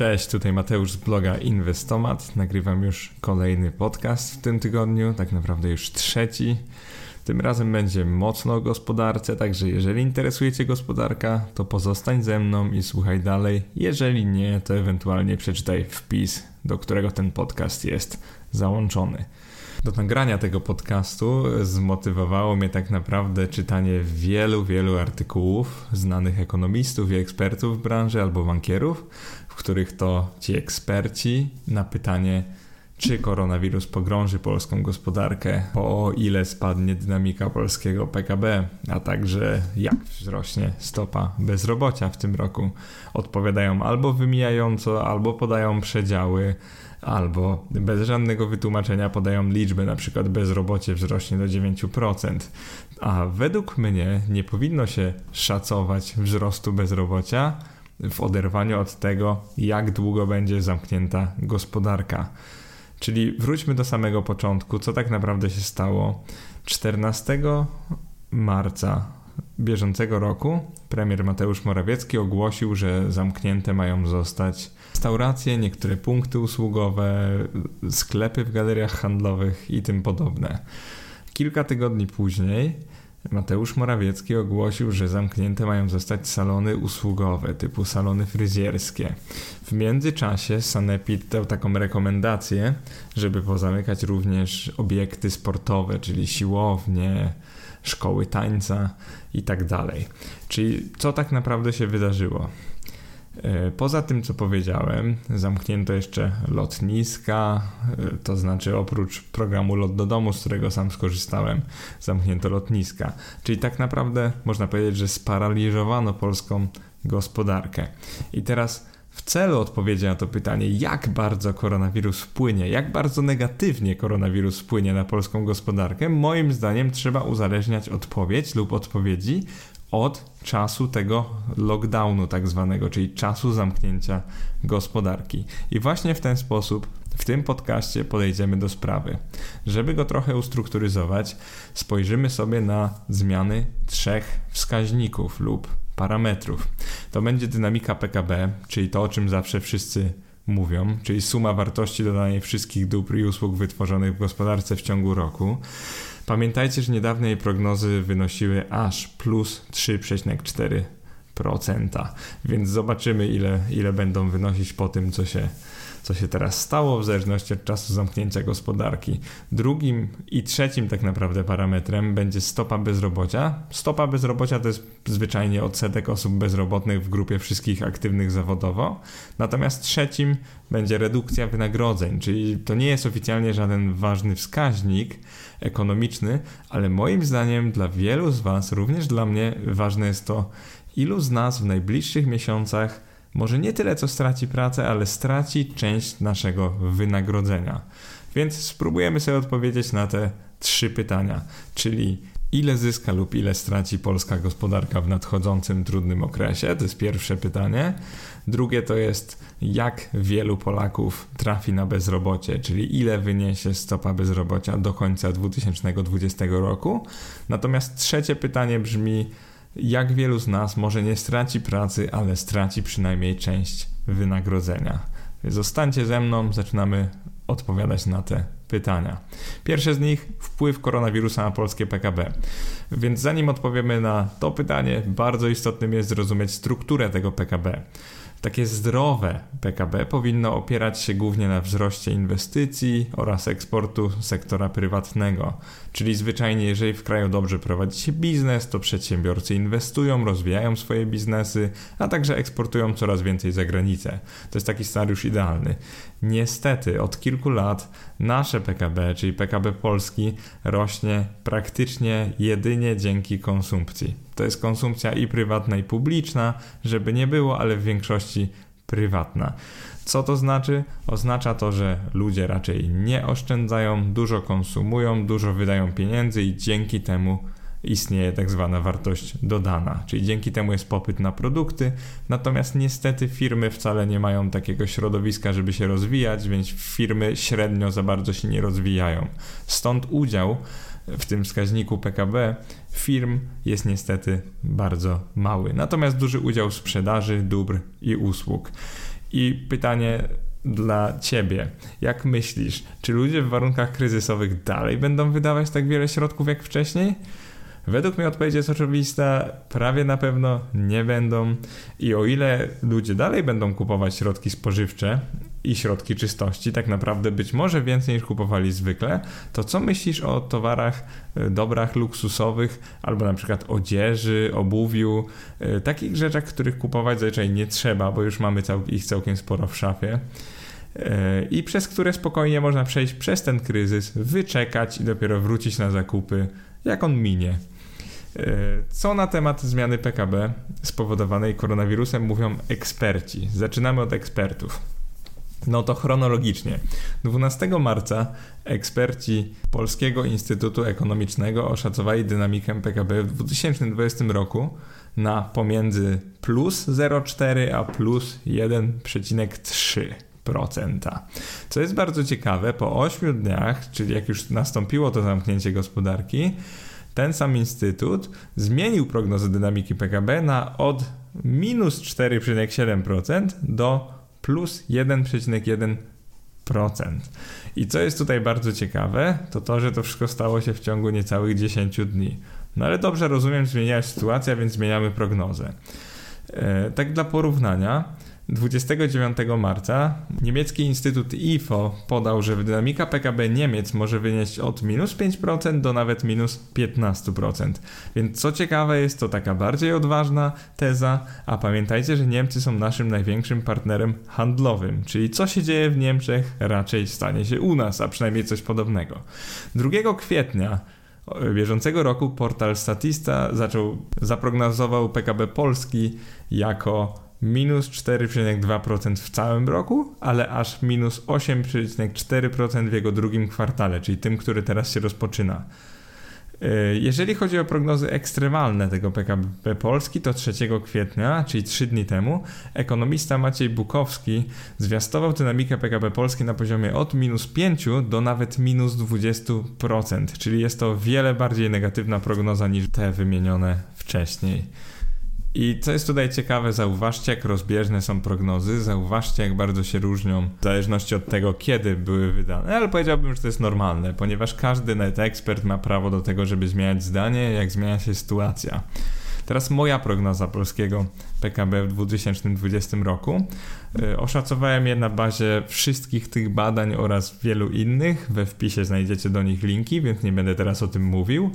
Cześć, tutaj Mateusz z bloga Inwestomat. Nagrywam już kolejny podcast w tym tygodniu, tak naprawdę już trzeci. Tym razem będzie mocno o gospodarce, także jeżeli interesuje Cię gospodarka, to pozostań ze mną i słuchaj dalej. Jeżeli nie, to ewentualnie przeczytaj wpis, do którego ten podcast jest załączony. Do nagrania tego podcastu zmotywowało mnie tak naprawdę czytanie wielu, wielu artykułów znanych ekonomistów i ekspertów w branży albo bankierów, których to ci eksperci na pytanie, czy koronawirus pogrąży polską gospodarkę, o ile spadnie dynamika polskiego PKB, a także jak wzrośnie stopa bezrobocia w tym roku. Odpowiadają albo wymijająco, albo podają przedziały, albo bez żadnego wytłumaczenia podają liczbę, na przykład bezrobocie wzrośnie do 9%. A według mnie nie powinno się szacować wzrostu bezrobocia w oderwaniu od tego, jak długo będzie zamknięta gospodarka. Czyli wróćmy do samego początku, co tak naprawdę się stało. 14 marca bieżącego roku premier Mateusz Morawiecki ogłosił, że zamknięte mają zostać restauracje, niektóre punkty usługowe, sklepy w galeriach handlowych i tym podobne. Kilka tygodni później Mateusz Morawiecki ogłosił, że zamknięte mają zostać salony usługowe typu salony fryzjerskie. W międzyczasie Sanepid dał taką rekomendację, żeby pozamykać również obiekty sportowe, czyli siłownie, szkoły tańca i tak dalej. Czyli co tak naprawdę się wydarzyło? E, poza tym, co powiedziałem, zamknięto jeszcze lotniska, e, to znaczy oprócz programu Lot do domu, z którego sam skorzystałem, zamknięto lotniska. Czyli tak naprawdę można powiedzieć, że sparaliżowano polską gospodarkę. I teraz w celu odpowiedzi na to pytanie, jak bardzo koronawirus wpłynie, jak bardzo negatywnie koronawirus wpłynie na polską gospodarkę, moim zdaniem trzeba uzależniać odpowiedź lub odpowiedzi od czasu tego lockdownu, tak zwanego, czyli czasu zamknięcia gospodarki. I właśnie w ten sposób w tym podcaście podejdziemy do sprawy. Żeby go trochę ustrukturyzować, spojrzymy sobie na zmiany trzech wskaźników lub parametrów. To będzie dynamika PKB, czyli to, o czym zawsze wszyscy mówią, czyli suma wartości dodanej wszystkich dóbr i usług wytworzonych w gospodarce w ciągu roku. Pamiętajcie, że niedawne jej prognozy wynosiły aż plus 3,4%, więc zobaczymy, ile, ile będą wynosić po tym, co się co się teraz stało w zależności od czasu zamknięcia gospodarki. Drugim i trzecim tak naprawdę parametrem będzie stopa bezrobocia. Stopa bezrobocia to jest zwyczajnie odsetek osób bezrobotnych w grupie wszystkich aktywnych zawodowo. Natomiast trzecim będzie redukcja wynagrodzeń, czyli to nie jest oficjalnie żaden ważny wskaźnik ekonomiczny, ale moim zdaniem dla wielu z Was, również dla mnie, ważne jest to, ilu z nas w najbliższych miesiącach może nie tyle co straci pracę, ale straci część naszego wynagrodzenia. Więc spróbujemy sobie odpowiedzieć na te trzy pytania, czyli ile zyska lub ile straci polska gospodarka w nadchodzącym trudnym okresie? To jest pierwsze pytanie. Drugie to jest, jak wielu Polaków trafi na bezrobocie, czyli ile wyniesie stopa bezrobocia do końca 2020 roku. Natomiast trzecie pytanie brzmi, jak wielu z nas może nie straci pracy, ale straci przynajmniej część wynagrodzenia. Zostańcie ze mną, zaczynamy odpowiadać na te pytania. Pierwsze z nich wpływ koronawirusa na polskie PKB. Więc zanim odpowiemy na to pytanie, bardzo istotnym jest zrozumieć strukturę tego PKB. Takie zdrowe PKB powinno opierać się głównie na wzroście inwestycji oraz eksportu sektora prywatnego. Czyli zwyczajnie, jeżeli w kraju dobrze prowadzi się biznes, to przedsiębiorcy inwestują, rozwijają swoje biznesy, a także eksportują coraz więcej za granicę. To jest taki scenariusz idealny. Niestety, od kilku lat nasze PKB, czyli PKB Polski, rośnie praktycznie jedynie dzięki konsumpcji. To jest konsumpcja i prywatna, i publiczna, żeby nie było, ale w większości prywatna. Co to znaczy? Oznacza to, że ludzie raczej nie oszczędzają, dużo konsumują, dużo wydają pieniędzy i dzięki temu istnieje tak zwana wartość dodana, czyli dzięki temu jest popyt na produkty, natomiast niestety firmy wcale nie mają takiego środowiska, żeby się rozwijać, więc firmy średnio za bardzo się nie rozwijają. Stąd udział w tym wskaźniku PKB firm jest niestety bardzo mały. Natomiast duży udział sprzedaży dóbr i usług. I pytanie dla ciebie. Jak myślisz, czy ludzie w warunkach kryzysowych dalej będą wydawać tak wiele środków jak wcześniej? Według mnie odpowiedź jest oczywista, prawie na pewno nie będą. I o ile ludzie dalej będą kupować środki spożywcze i środki czystości, tak naprawdę być może więcej niż kupowali zwykle, to co myślisz o towarach, e, dobrach luksusowych, albo na przykład odzieży, obuwiu, e, takich rzeczach, których kupować zazwyczaj nie trzeba, bo już mamy ich całkiem sporo w szafie e, i przez które spokojnie można przejść przez ten kryzys, wyczekać i dopiero wrócić na zakupy, jak on minie. Co na temat zmiany PKB spowodowanej koronawirusem mówią eksperci? Zaczynamy od ekspertów. No to chronologicznie. 12 marca eksperci Polskiego Instytutu Ekonomicznego oszacowali dynamikę PKB w 2020 roku na pomiędzy plus 0,4 a plus 1,3%. Co jest bardzo ciekawe, po 8 dniach, czyli jak już nastąpiło to zamknięcie gospodarki, ten sam instytut zmienił prognozę dynamiki PKB na od minus 4,7% do plus 1,1%. I co jest tutaj bardzo ciekawe, to to, że to wszystko stało się w ciągu niecałych 10 dni. No ale dobrze rozumiem, zmieniała się sytuacja, więc zmieniamy prognozę. E, tak dla porównania, 29 marca niemiecki instytut IFO podał, że dynamika PKB Niemiec może wynieść od minus 5% do nawet minus 15%. Więc co ciekawe jest to taka bardziej odważna teza, a pamiętajcie, że Niemcy są naszym największym partnerem handlowym, czyli co się dzieje w Niemczech raczej stanie się u nas, a przynajmniej coś podobnego. 2 kwietnia bieżącego roku portal Statista zaczął zaprognozował PKB Polski jako minus 4,2% w całym roku, ale aż minus 8,4% w jego drugim kwartale, czyli tym, który teraz się rozpoczyna. E, jeżeli chodzi o prognozy ekstremalne tego PKB Polski, to 3 kwietnia, czyli 3 dni temu, ekonomista Maciej Bukowski zwiastował dynamikę PKB Polski na poziomie od minus 5 do nawet minus 20%, czyli jest to wiele bardziej negatywna prognoza niż te wymienione wcześniej. I co jest tutaj ciekawe, zauważcie, jak rozbieżne są prognozy, zauważcie, jak bardzo się różnią w zależności od tego, kiedy były wydane. Ale powiedziałbym, że to jest normalne, ponieważ każdy net ekspert ma prawo do tego, żeby zmieniać zdanie, jak zmienia się sytuacja. Teraz moja prognoza polskiego PKB w 2020 roku. Y, oszacowałem je na bazie wszystkich tych badań oraz wielu innych. We wpisie znajdziecie do nich linki, więc nie będę teraz o tym mówił.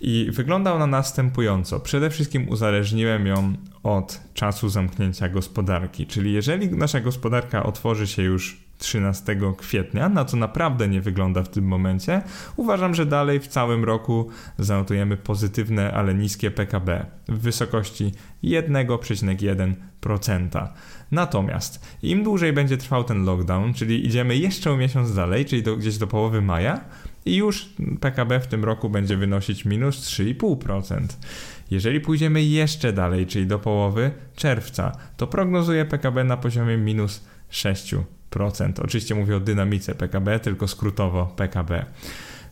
I wygląda ona następująco. Przede wszystkim uzależniłem ją od czasu zamknięcia gospodarki, czyli jeżeli nasza gospodarka otworzy się już 13 kwietnia, na co naprawdę nie wygląda w tym momencie, uważam, że dalej w całym roku zanotujemy pozytywne, ale niskie PKB w wysokości 1,1%. Natomiast im dłużej będzie trwał ten lockdown, czyli idziemy jeszcze o miesiąc dalej, czyli do, gdzieś do połowy maja, i już PKB w tym roku będzie wynosić minus 3,5%. Jeżeli pójdziemy jeszcze dalej, czyli do połowy czerwca, to prognozuję PKB na poziomie minus 6%. Oczywiście mówię o dynamice PKB, tylko skrótowo PKB.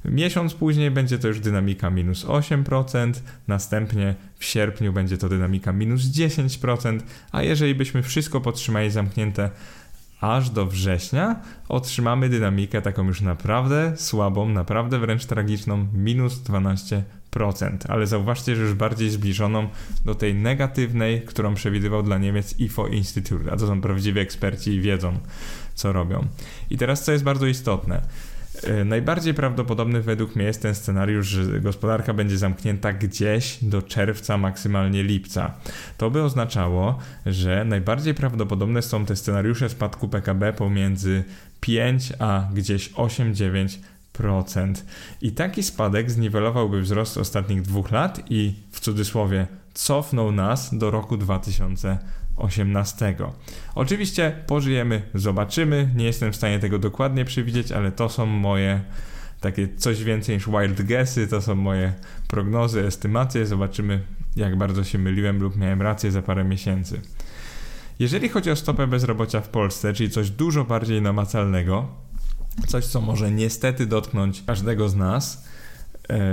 Miesiąc później będzie to już dynamika minus 8%, następnie w sierpniu będzie to dynamika minus 10%, a jeżeli byśmy wszystko podtrzymali zamknięte aż do września otrzymamy dynamikę taką już naprawdę słabą, naprawdę wręcz tragiczną, minus 12%. Ale zauważcie, że już bardziej zbliżoną do tej negatywnej, którą przewidywał dla Niemiec IFO Institute, a to są prawdziwi eksperci i wiedzą, co robią. I teraz, co jest bardzo istotne. E, najbardziej prawdopodobny według mnie jest ten scenariusz, że gospodarka będzie zamknięta gdzieś do czerwca, maksymalnie lipca. To by oznaczało, że najbardziej prawdopodobne są te scenariusze spadku PKB pomiędzy 5 a gdzieś 8-9%. I taki spadek zniwelowałby wzrost ostatnich dwóch lat i w cudzysłowie cofnął nas do roku 2000. 18. Oczywiście pożyjemy, zobaczymy. Nie jestem w stanie tego dokładnie przewidzieć, ale to są moje takie coś więcej niż wild guessy, to są moje prognozy, estymacje. Zobaczymy, jak bardzo się myliłem lub miałem rację za parę miesięcy. Jeżeli chodzi o stopę bezrobocia w Polsce, czyli coś dużo bardziej namacalnego, coś co może niestety dotknąć każdego z nas,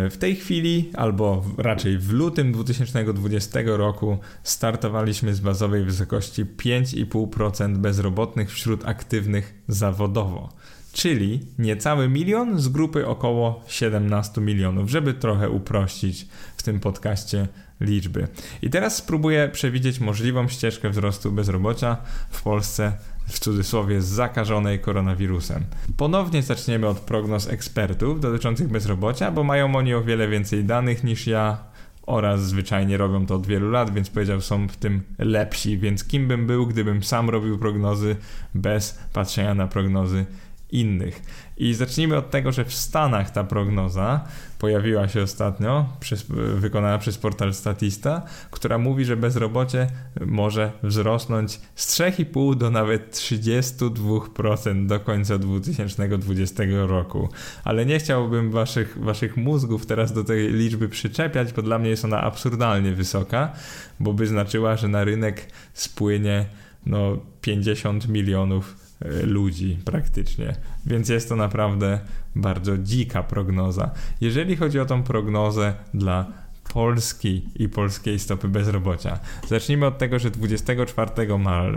w tej chwili, albo raczej w lutym 2020 roku, startowaliśmy z bazowej wysokości 5,5% bezrobotnych wśród aktywnych zawodowo, czyli niecały milion z grupy około 17 milionów, żeby trochę uprościć w tym podcaście liczby. I teraz spróbuję przewidzieć możliwą ścieżkę wzrostu bezrobocia w Polsce w cudzysłowie zakażonej koronawirusem. Ponownie zaczniemy od prognoz ekspertów dotyczących bezrobocia, bo mają oni o wiele więcej danych niż ja oraz zwyczajnie robią to od wielu lat, więc powiedział, są w tym lepsi. Więc kim bym był, gdybym sam robił prognozy bez patrzenia na prognozy innych. I zacznijmy od tego, że w Stanach ta prognoza pojawiła się ostatnio, przez, wykonana przez portal Statista, która mówi, że bezrobocie może wzrosnąć z 3,5 do nawet 32% do końca 2020 roku. Ale nie chciałbym waszych, waszych mózgów teraz do tej liczby przyczepiać, bo dla mnie jest ona absurdalnie wysoka, bo by znaczyła, że na rynek spłynie no 50 milionów ludzi praktycznie. Więc jest to naprawdę bardzo dzika prognoza. Jeżeli chodzi o tą prognozę dla Polski i polskiej stopy bezrobocia. Zacznijmy od tego, że 24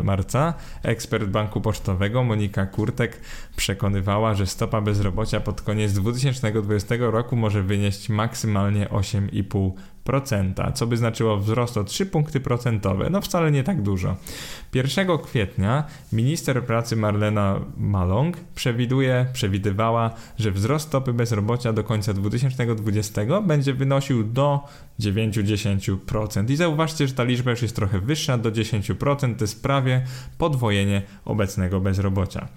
marca ekspert Banku Pocztowego Monika Kurtek przekonywała, że stopa bezrobocia pod koniec 2020 roku może wynieść maksymalnie 8,5% co by znaczyło wzrost o 3 punkty procentowe. No wcale nie tak dużo. 1 kwietnia minister pracy Marlena Malong przewiduje, przewidywała, że wzrost stopy bezrobocia do końca 2020 będzie wynosił do 9-10%. I zauważcie, że ta liczba już jest trochę wyższa, do 10%, to jest prawie podwojenie obecnego bezrobocia.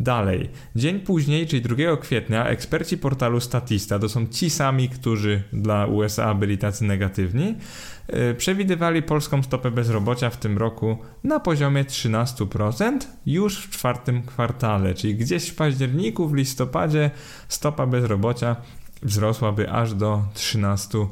Dalej, dzień później, czyli 2 kwietnia, eksperci portalu Statista, to są ci sami, którzy dla USA byli tacy negatywni, yy, przewidywali polską stopę bezrobocia w tym roku na poziomie 13% już w czwartym kwartale, czyli gdzieś w październiku, w listopadzie stopa bezrobocia wzrosłaby aż do 13%.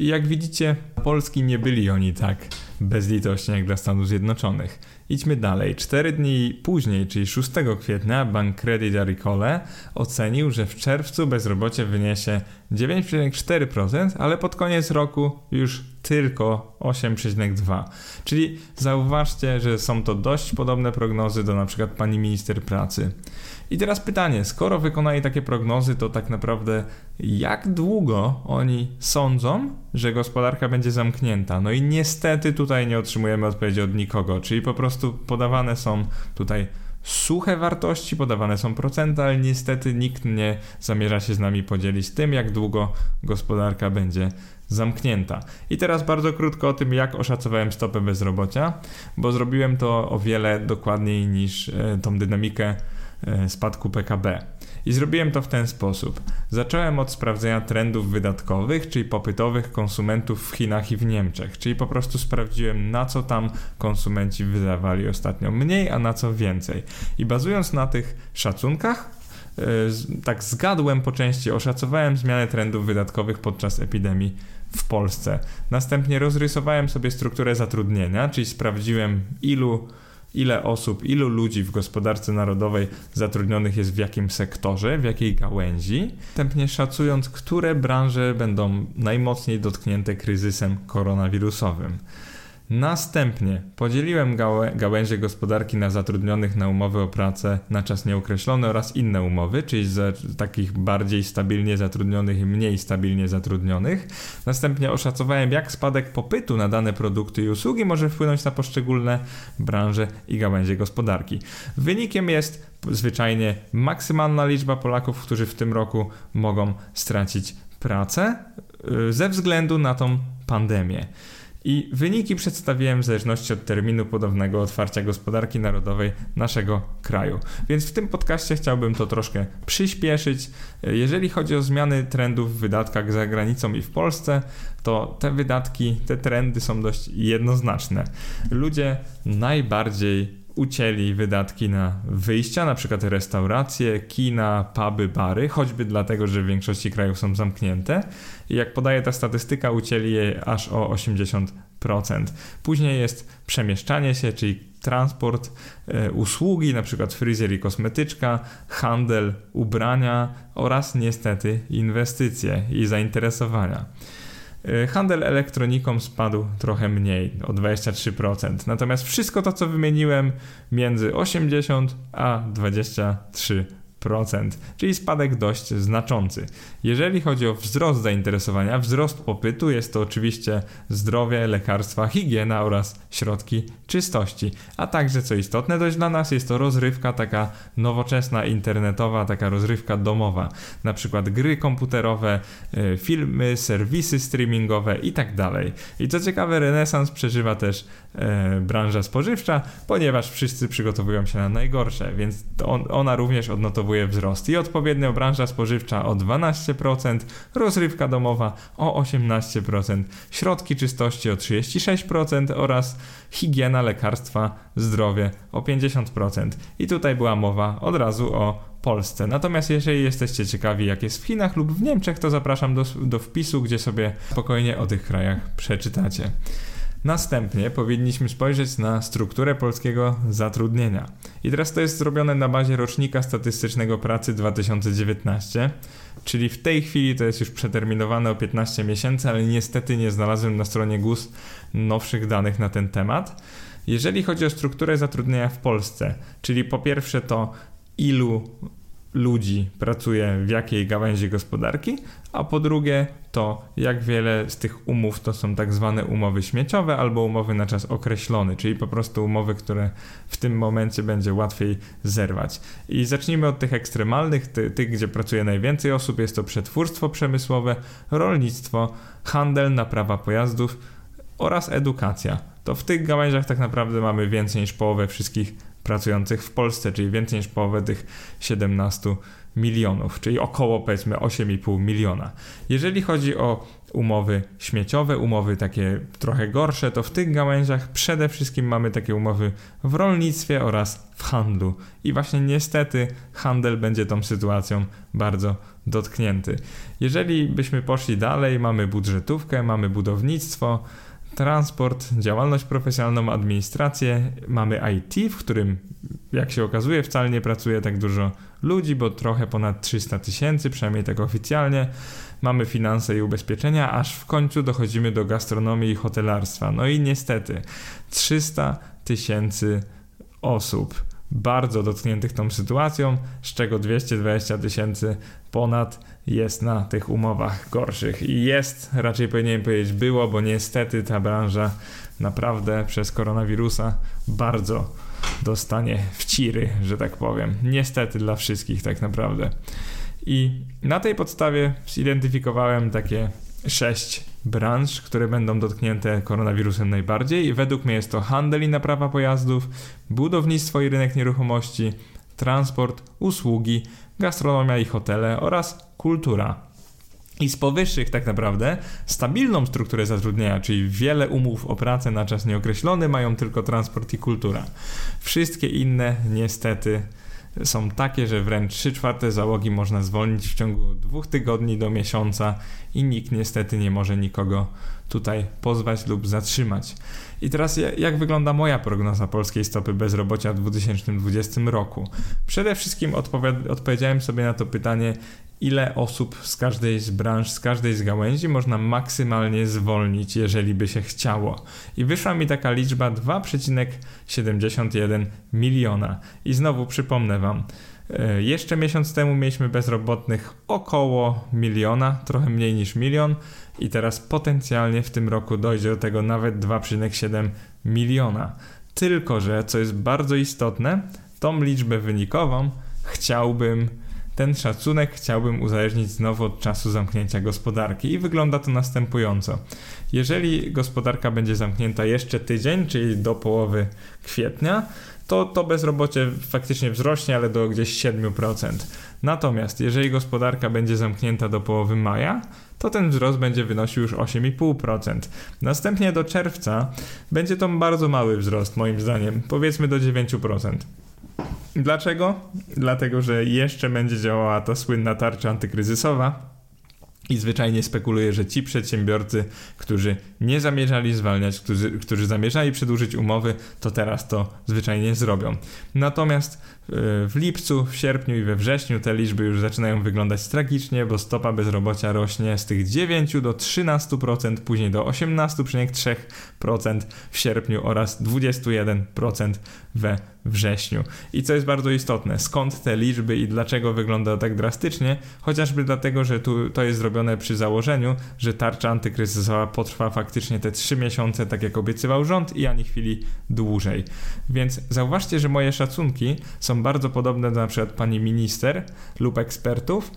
I jak widzicie, Polski nie byli oni tak bezlitośnie jak dla Stanów Zjednoczonych. Idźmy dalej. Cztery dni później, czyli 6 kwietnia, bank Credit Agricole ocenił, że w czerwcu bezrobocie wyniesie 9,4%, ale pod koniec roku już tylko 8,2%. Czyli zauważcie, że są to dość podobne prognozy do przykład pani minister pracy. I teraz pytanie, skoro wykonali takie prognozy, to tak naprawdę jak długo oni sądzą, że gospodarka będzie zamknięta? No i niestety tutaj nie otrzymujemy odpowiedzi od nikogo, czyli po prostu podawane są tutaj suche wartości, podawane są procenty, ale niestety nikt nie zamierza się z nami podzielić tym, jak długo gospodarka będzie zamknięta. I teraz bardzo krótko o tym, jak oszacowałem stopę bezrobocia, bo zrobiłem to o wiele dokładniej niż e, tą dynamikę spadku PKB. I zrobiłem to w ten sposób. Zacząłem od sprawdzenia trendów wydatkowych, czyli popytowych konsumentów w Chinach i w Niemczech. Czyli po prostu sprawdziłem, na co tam konsumenci wydawali ostatnio mniej, a na co więcej. I bazując na tych szacunkach, e, tak zgadłem po części, oszacowałem zmianę trendów wydatkowych podczas epidemii w Polsce. Następnie rozrysowałem sobie strukturę zatrudnienia, czyli sprawdziłem, ilu ile osób, ilu ludzi w gospodarce narodowej zatrudnionych jest w jakim sektorze, w jakiej gałęzi, następnie szacując, które branże będą najmocniej dotknięte kryzysem koronawirusowym. Następnie podzieliłem gałę gałęzie gospodarki na zatrudnionych na umowy o pracę na czas nieokreślony oraz inne umowy, czyli z takich bardziej stabilnie zatrudnionych i mniej stabilnie zatrudnionych. Następnie oszacowałem, jak spadek popytu na dane produkty i usługi może wpłynąć na poszczególne branże i gałęzie gospodarki. Wynikiem jest zwyczajnie maksymalna liczba Polaków, którzy w tym roku mogą stracić pracę y, ze względu na tą pandemię. I wyniki przedstawiłem w zależności od terminu podobnego otwarcia gospodarki narodowej naszego kraju. Więc w tym podcaście chciałbym to troszkę przyspieszyć. Jeżeli chodzi o zmiany trendów w wydatkach za granicą i w Polsce, to te wydatki, te trendy są dość jednoznaczne. Ludzie najbardziej ucięli wydatki na wyjścia, na przykład restauracje, kina, puby, bary, choćby dlatego, że w większości krajów są zamknięte. Jak podaje ta statystyka, ucięli je aż o 80%. Później jest przemieszczanie się, czyli transport, e, usługi, na przykład fryzjer i kosmetyczka, handel, ubrania oraz niestety inwestycje i zainteresowania. E, handel elektroniką spadł trochę mniej, o 23%. Natomiast wszystko to, co wymieniłem, między 80 a 23% czyli spadek dość znaczący. Jeżeli chodzi o wzrost zainteresowania, wzrost popytu, jest to oczywiście zdrowie, lekarstwa, higiena oraz środki czystości. A także, co istotne dość dla nas, jest to rozrywka taka nowoczesna, internetowa, taka rozrywka domowa. Na przykład gry komputerowe, e, filmy, serwisy streamingowe i tak. I co ciekawe, renesans przeżywa też e, branża spożywcza, ponieważ wszyscy przygotowują się na najgorsze, więc on, ona również odnotowuje wzrost. I odpowiednio branża spożywcza o 12%, rozrywka domowa o 18%, środki czystości o 36% oraz higiena, lekarstwa, zdrowie o 50%. I tutaj była mowa od razu o Polsce. Natomiast jeżeli jesteście ciekawi, jak jest w Chinach lub w Niemczech, to zapraszam do, do wpisu, gdzie sobie spokojnie o tych krajach przeczytacie. Następnie powinniśmy spojrzeć na strukturę polskiego zatrudnienia. I teraz to jest zrobione na bazie rocznika statystycznego pracy 2019, czyli w tej chwili to jest już przeterminowane o 15 miesięcy, ale niestety nie znalazłem na stronie GUS nowszych danych na ten temat. Jeżeli chodzi o strukturę zatrudnienia w Polsce, czyli po pierwsze to ilu ludzi pracuje w jakiej gałęzi gospodarki, a po drugie to jak wiele z tych umów to są tak zwane umowy śmieciowe albo umowy na czas określony, czyli po prostu umowy, które w tym momencie będzie łatwiej zerwać. I zacznijmy od tych ekstremalnych, ty, tych gdzie pracuje najwięcej osób, jest to przetwórstwo przemysłowe, rolnictwo, handel, naprawa pojazdów oraz edukacja. To w tych gałęziach tak naprawdę mamy więcej niż połowę wszystkich pracujących w Polsce, czyli więcej niż połowę tych 17 milionów, czyli około powiedzmy 8,5 miliona. Jeżeli chodzi o umowy śmieciowe, umowy takie trochę gorsze, to w tych gałęziach przede wszystkim mamy takie umowy w rolnictwie oraz w handlu. I właśnie niestety handel będzie tą sytuacją bardzo dotknięty. Jeżeli byśmy poszli dalej, mamy budżetówkę, mamy budownictwo, transport, działalność profesjonalną, administrację, mamy IT, w którym jak się okazuje wcale nie pracuje tak dużo ludzi, bo trochę ponad 300 tysięcy, przynajmniej tak oficjalnie. Mamy finanse i ubezpieczenia, aż w końcu dochodzimy do gastronomii i hotelarstwa. No i niestety 300 tysięcy osób bardzo dotkniętych tą sytuacją, z czego 220 tysięcy ponad jest na tych umowach gorszych. I jest, raczej powinienem powiedzieć było, bo niestety ta branża naprawdę przez koronawirusa bardzo dostanie wciry, że tak powiem. Niestety dla wszystkich tak naprawdę. I na tej podstawie zidentyfikowałem takie sześć branż, które będą dotknięte koronawirusem najbardziej według mnie jest to handel i naprawa pojazdów, budownictwo i rynek nieruchomości, transport, usługi, gastronomia i hotele oraz kultura. I z powyższych tak naprawdę stabilną strukturę zatrudnienia, czyli wiele umów o pracę na czas nieokreślony mają tylko transport i kultura. Wszystkie inne niestety są takie, że wręcz 3 czwarte załogi można zwolnić w ciągu dwóch tygodni do miesiąca i nikt niestety nie może nikogo tutaj pozwać lub zatrzymać. I teraz jak wygląda moja prognoza polskiej stopy bezrobocia w 2020 roku? Przede wszystkim odpowiedziałem sobie na to pytanie, ile osób z każdej z branż, z każdej z gałęzi można maksymalnie zwolnić, jeżeli by się chciało. I wyszła mi taka liczba 2,71 miliona. I znowu przypomnę Wam, e, jeszcze miesiąc temu mieliśmy bezrobotnych około miliona, trochę mniej niż milion, i teraz potencjalnie w tym roku dojdzie do tego nawet 2,7 miliona. Tylko, że co jest bardzo istotne, tą liczbę wynikową chciałbym ten szacunek chciałbym uzależnić znowu od czasu zamknięcia gospodarki i wygląda to następująco. Jeżeli gospodarka będzie zamknięta jeszcze tydzień, czyli do połowy kwietnia, to to bezrobocie faktycznie wzrośnie, ale do gdzieś 7%. Natomiast jeżeli gospodarka będzie zamknięta do połowy maja, to ten wzrost będzie wynosił już 8,5%. Następnie do czerwca będzie to bardzo mały wzrost, moim zdaniem, powiedzmy do 9%. Dlaczego? Dlatego, że jeszcze będzie działała ta słynna tarcza antykryzysowa I zwyczajnie spekuluje, że ci przedsiębiorcy, którzy nie zamierzali zwalniać, którzy, którzy zamierzali przedłużyć umowy, to teraz to zwyczajnie zrobią. Natomiast e, w lipcu, w sierpniu i we wrześniu te liczby już zaczynają wyglądać tragicznie, bo stopa bezrobocia rośnie z tych 9 do 13%, później do 18,3% w sierpniu oraz 21% we wrześniu. I co jest bardzo istotne, skąd te liczby i dlaczego wygląda tak drastycznie? Chociażby dlatego, że tu to jest zrobione przy założeniu, że tarcza antykryzysowa potrwa faktycznie te 3 miesiące, tak jak obiecywał rząd i ani chwili dłużej. Więc zauważcie, że moje szacunki są bardzo podobne do na przykład pani minister lub ekspertów,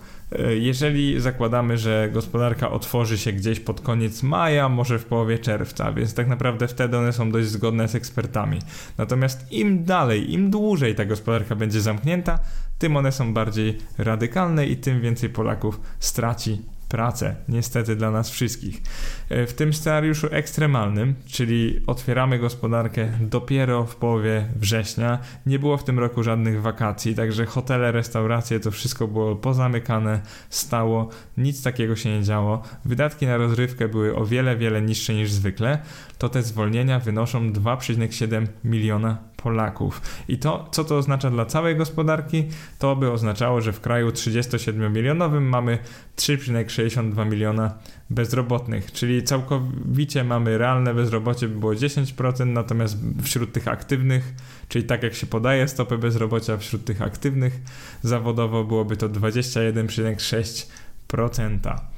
jeżeli zakładamy, że gospodarka otworzy się gdzieś pod koniec maja, może w połowie czerwca, więc tak naprawdę wtedy one są dość zgodne z ekspertami. Natomiast im dalej, im dłużej ta gospodarka będzie zamknięta, tym one są bardziej radykalne i tym więcej Polaków straci pracę, niestety dla nas wszystkich. E, w tym scenariuszu ekstremalnym, czyli otwieramy gospodarkę dopiero w połowie września, nie było w tym roku żadnych wakacji, także hotele, restauracje, to wszystko było pozamykane, stało, nic takiego się nie działo. Wydatki na rozrywkę były o wiele, wiele niższe niż zwykle. To te zwolnienia wynoszą 2,7 miliona Polaków. I to, co to oznacza dla całej gospodarki, to by oznaczało, że w kraju 37-milionowym mamy 3,62 miliona bezrobotnych, czyli całkowicie mamy realne bezrobocie by było 10%, natomiast wśród tych aktywnych, czyli tak jak się podaje stopę bezrobocia wśród tych aktywnych zawodowo byłoby to 21,6%.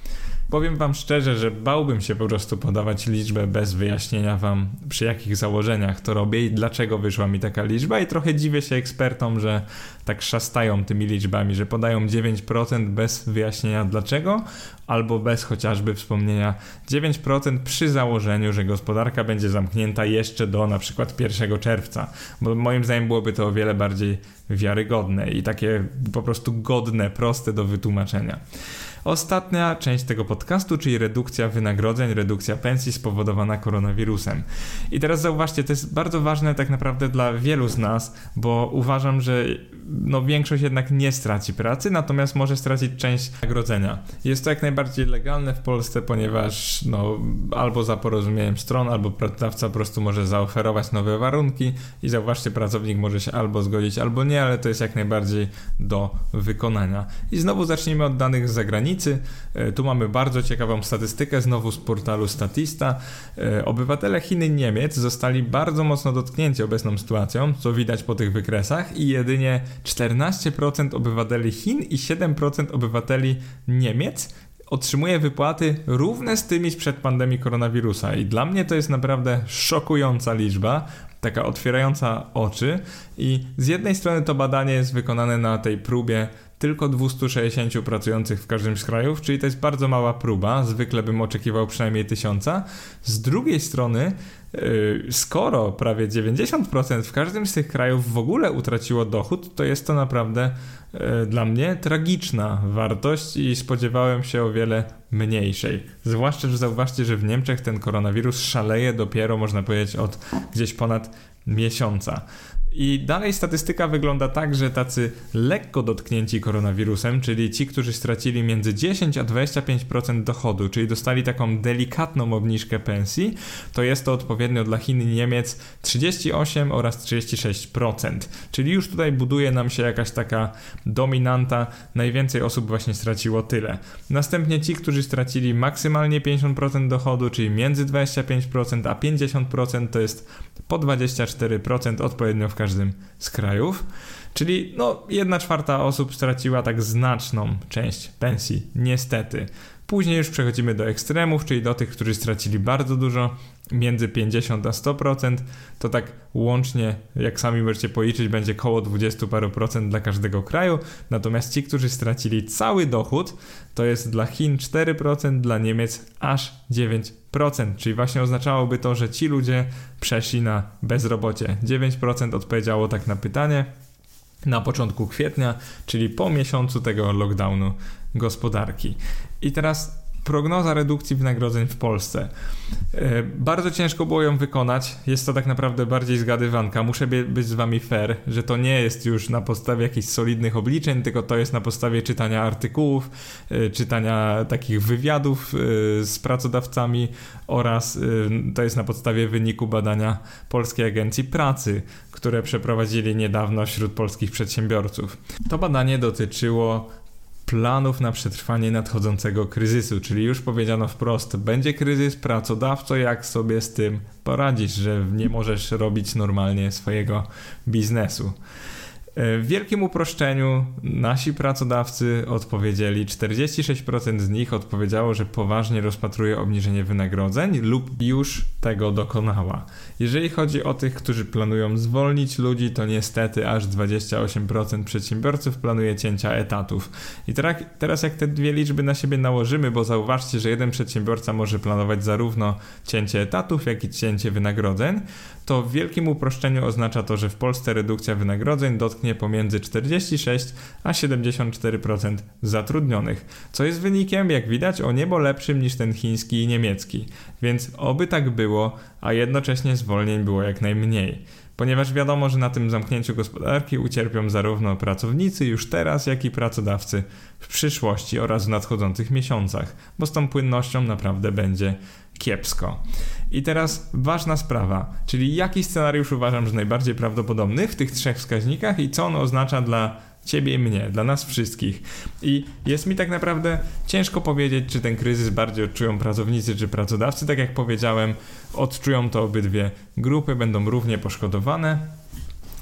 Powiem Wam szczerze, że bałbym się po prostu podawać liczbę bez wyjaśnienia Wam, przy jakich założeniach to robię i dlaczego wyszła mi taka liczba. I trochę dziwię się ekspertom, że tak szastają tymi liczbami, że podają 9% bez wyjaśnienia dlaczego, albo bez chociażby wspomnienia 9% przy założeniu, że gospodarka będzie zamknięta jeszcze do na przykład 1 czerwca. Bo moim zdaniem byłoby to o wiele bardziej wiarygodne i takie po prostu godne, proste do wytłumaczenia. Ostatnia część tego podcastu, czyli redukcja wynagrodzeń, redukcja pensji spowodowana koronawirusem. I teraz zauważcie, to jest bardzo ważne tak naprawdę dla wielu z nas, bo uważam, że no, większość jednak nie straci pracy, natomiast może stracić część wynagrodzenia. Jest to jak najbardziej legalne w Polsce, ponieważ no, albo za porozumieniem stron, albo pracodawca po prostu może zaoferować nowe warunki i zauważcie, pracownik może się albo zgodzić, albo nie, ale to jest jak najbardziej do wykonania. I znowu zacznijmy od danych z zagranicy. E, tu mamy bardzo ciekawą statystykę, znowu z portalu Statista. E, obywatele Chin i Niemiec zostali bardzo mocno dotknięci obecną sytuacją, co widać po tych wykresach i jedynie 14% obywateli Chin i 7% obywateli Niemiec otrzymuje wypłaty równe z tymi sprzed pandemii koronawirusa. I dla mnie to jest naprawdę szokująca liczba, taka otwierająca oczy. I z jednej strony to badanie jest wykonane na tej próbie tylko 260 pracujących w każdym z krajów, czyli to jest bardzo mała próba. Zwykle bym oczekiwał przynajmniej tysiąca. Z drugiej strony, yy, skoro prawie 90% w każdym z tych krajów w ogóle utraciło dochód, to jest to naprawdę yy, dla mnie tragiczna wartość i spodziewałem się o wiele mniejszej. Zwłaszcza, że zauważcie, że w Niemczech ten koronawirus szaleje dopiero, można powiedzieć, od gdzieś ponad miesiąca. I dalej statystyka wygląda tak, że tacy lekko dotknięci koronawirusem, czyli ci, którzy stracili między 10 a 25% dochodu, czyli dostali taką delikatną obniżkę pensji, to jest to odpowiednio dla Chin i Niemiec 38 oraz 36%. Czyli już tutaj buduje nam się jakaś taka dominanta, najwięcej osób właśnie straciło tyle. Następnie ci, którzy stracili maksymalnie 50% dochodu, czyli między 25% a 50%, to jest po 24% odpowiednio w każdym z krajów. Czyli no, jedna czwarta osób straciła tak znaczną część pensji, niestety. Później już przechodzimy do ekstremów, czyli do tych, którzy stracili bardzo dużo, między 50 a 100%, to tak łącznie, jak sami możecie policzyć, będzie koło 20 paru procent dla każdego kraju. Natomiast ci, którzy stracili cały dochód, to jest dla Chin 4%, dla Niemiec aż 9%. Czyli właśnie oznaczałoby to, że ci ludzie przeszli na bezrobocie. 9% odpowiedziało tak na pytanie na początku kwietnia, czyli po miesiącu tego lockdownu gospodarki. I teraz prognoza redukcji wynagrodzeń w Polsce. E, bardzo ciężko było ją wykonać. Jest to tak naprawdę bardziej zgadywanka. Muszę być z wami fair, że to nie jest już na podstawie jakichś solidnych obliczeń, tylko to jest na podstawie czytania artykułów, e, czytania takich wywiadów e, z pracodawcami oraz to jest na podstawie wyniku badania Polskiej Agencji Pracy, które przeprowadzili niedawno wśród polskich przedsiębiorców. To badanie dotyczyło planów na przetrwanie nadchodzącego kryzysu, czyli już powiedziano wprost, będzie kryzys, pracodawco, jak sobie z tym poradzisz, że nie możesz robić normalnie swojego biznesu. E, w wielkim uproszczeniu nasi pracodawcy odpowiedzieli, 46% z nich odpowiedziało, że poważnie rozpatruje obniżenie wynagrodzeń lub już tego dokonała. Jeżeli chodzi o tych, którzy planują zwolnić ludzi, to niestety aż 28% przedsiębiorców planuje cięcia etatów. I teraz, teraz jak te dwie liczby na siebie nałożymy, bo zauważcie, że jeden przedsiębiorca może planować zarówno cięcie etatów, jak i cięcie wynagrodzeń, to w wielkim uproszczeniu oznacza to, że w Polsce redukcja wynagrodzeń dotknie pomiędzy 46 a 74% zatrudnionych, co jest wynikiem, jak widać, o niebo lepszym niż ten chiński i niemiecki. Więc oby tak było, a jednocześnie zwolnień było jak najmniej ponieważ wiadomo, że na tym zamknięciu gospodarki ucierpią zarówno pracownicy już teraz, jak i pracodawcy w przyszłości oraz w nadchodzących miesiącach, bo z tą płynnością naprawdę będzie kiepsko. I teraz ważna sprawa, czyli jaki scenariusz uważam, że najbardziej prawdopodobny w tych trzech wskaźnikach i co on oznacza dla ciebie i mnie, dla nas wszystkich. I jest mi tak naprawdę ciężko powiedzieć, czy ten kryzys bardziej odczują pracownicy czy pracodawcy. Tak jak powiedziałem, odczują to obydwie grupy, będą równie poszkodowane.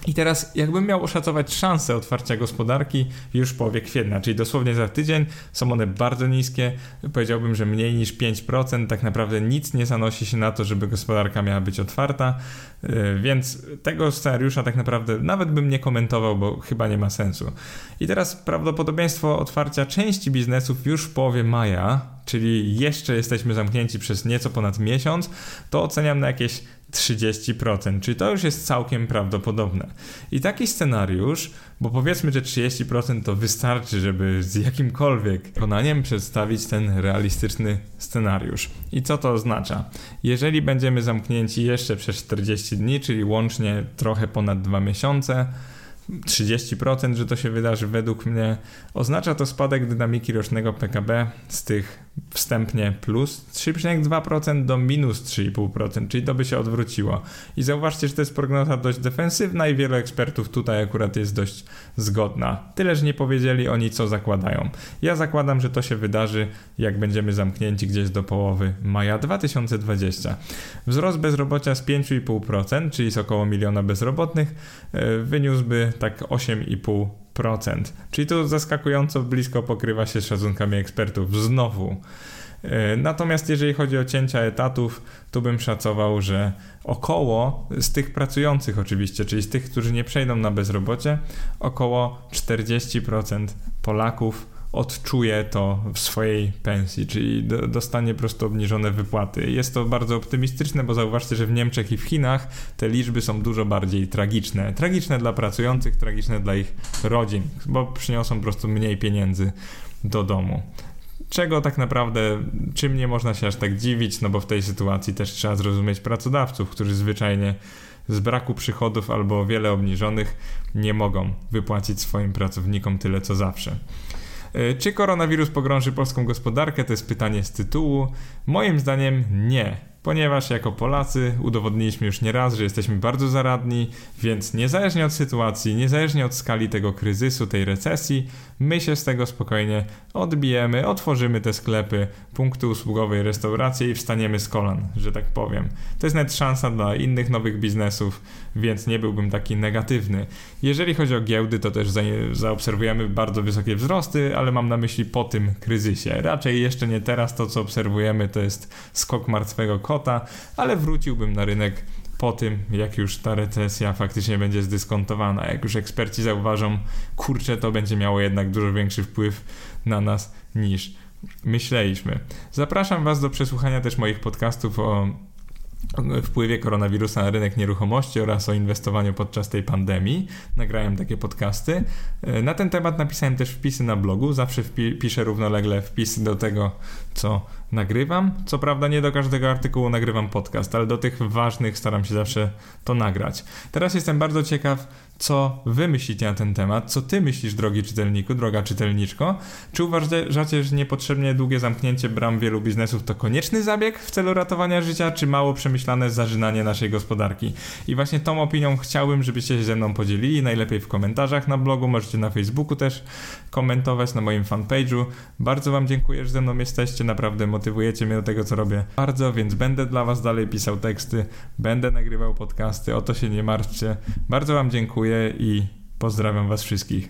I teraz, jakbym miał oszacować szanse otwarcia gospodarki już w połowie kwietnia, czyli dosłownie za tydzień, są one bardzo niskie. Powiedziałbym, że mniej niż 5%. Tak naprawdę nic nie zanosi się na to, żeby gospodarka miała być otwarta, y, więc tego scenariusza tak naprawdę nawet bym nie komentował, bo chyba nie ma sensu. I teraz prawdopodobieństwo otwarcia części biznesów już w połowie maja, czyli jeszcze jesteśmy zamknięci przez nieco ponad miesiąc, to oceniam na jakieś 30%, czyli to już jest całkiem prawdopodobne. I taki scenariusz, bo powiedzmy, że 30% to wystarczy, żeby z jakimkolwiek konaniem przedstawić ten realistyczny scenariusz. I co to oznacza? Jeżeli będziemy zamknięci jeszcze przez 40 dni, czyli łącznie trochę ponad 2 miesiące, 30%, że to się wydarzy według mnie, oznacza to spadek dynamiki rocznego PKB z tych wstępnie plus 3,2% do minus 3,5%, czyli to by się odwróciło. I zauważcie, że to jest prognoza dość defensywna i wielu ekspertów tutaj akurat jest dość zgodna. Tyle, że nie powiedzieli oni, co zakładają. Ja zakładam, że to się wydarzy, jak będziemy zamknięci gdzieś do połowy maja 2020. Wzrost bezrobocia z 5,5%, czyli z około miliona bezrobotnych, e, wyniósłby tak 8,5%. Czyli to zaskakująco blisko pokrywa się z szacunkami ekspertów. Znowu. E, natomiast jeżeli chodzi o cięcia etatów, to bym szacował, że około z tych pracujących oczywiście, czyli z tych, którzy nie przejdą na bezrobocie, około 40% Polaków odczuje to w swojej pensji, czyli do, dostanie po prostu obniżone wypłaty. Jest to bardzo optymistyczne, bo zauważcie, że w Niemczech i w Chinach te liczby są dużo bardziej tragiczne. Tragiczne dla pracujących, tragiczne dla ich rodzin, bo przyniosą po prostu mniej pieniędzy do domu. Czego tak naprawdę, czym nie można się aż tak dziwić, no bo w tej sytuacji też trzeba zrozumieć pracodawców, którzy zwyczajnie z braku przychodów albo wiele obniżonych nie mogą wypłacić swoim pracownikom tyle co zawsze. E, czy koronawirus pogrąży polską gospodarkę? To jest pytanie z tytułu. Moim zdaniem nie ponieważ jako Polacy udowodniliśmy już nieraz, że jesteśmy bardzo zaradni, więc niezależnie od sytuacji, niezależnie od skali tego kryzysu, tej recesji, my się z tego spokojnie odbijemy, otworzymy te sklepy, punkty usługowe restauracje i wstaniemy z kolan, że tak powiem. To jest nawet szansa dla innych nowych biznesów, więc nie byłbym taki negatywny. Jeżeli chodzi o giełdy, to też zaobserwujemy bardzo wysokie wzrosty, ale mam na myśli po tym kryzysie. Raczej jeszcze nie teraz to, co obserwujemy, to jest skok martwego kota, ale wróciłbym na rynek po tym, jak już ta recesja faktycznie będzie zdyskontowana. Jak już eksperci zauważą, kurczę, to będzie miało jednak dużo większy wpływ na nas niż myśleliśmy. Zapraszam Was do przesłuchania też moich podcastów o wpływie koronawirusa na rynek nieruchomości oraz o inwestowaniu podczas tej pandemii. Nagrałem takie podcasty. Na ten temat napisałem też wpisy na blogu. Zawsze piszę równolegle wpisy do tego, co nagrywam. Co prawda nie do każdego artykułu nagrywam podcast, ale do tych ważnych staram się zawsze to nagrać. Teraz jestem bardzo ciekaw, co wy myślicie na ten temat, co ty myślisz, drogi czytelniku, droga czytelniczko. Czy uważacie, że niepotrzebnie długie zamknięcie bram wielu biznesów to konieczny zabieg w celu ratowania życia, czy mało przemyślane zażynanie naszej gospodarki? I właśnie tą opinią chciałbym, żebyście się ze mną podzielili, najlepiej w komentarzach na blogu, możecie na Facebooku też komentować, na moim fanpage'u. Bardzo wam dziękuję, że ze mną jesteście, naprawdę motywujecie mnie do tego, co robię bardzo, więc będę dla was dalej pisał teksty, będę nagrywał podcasty, o to się nie martwcie. Bardzo wam dziękuję i pozdrawiam Was wszystkich.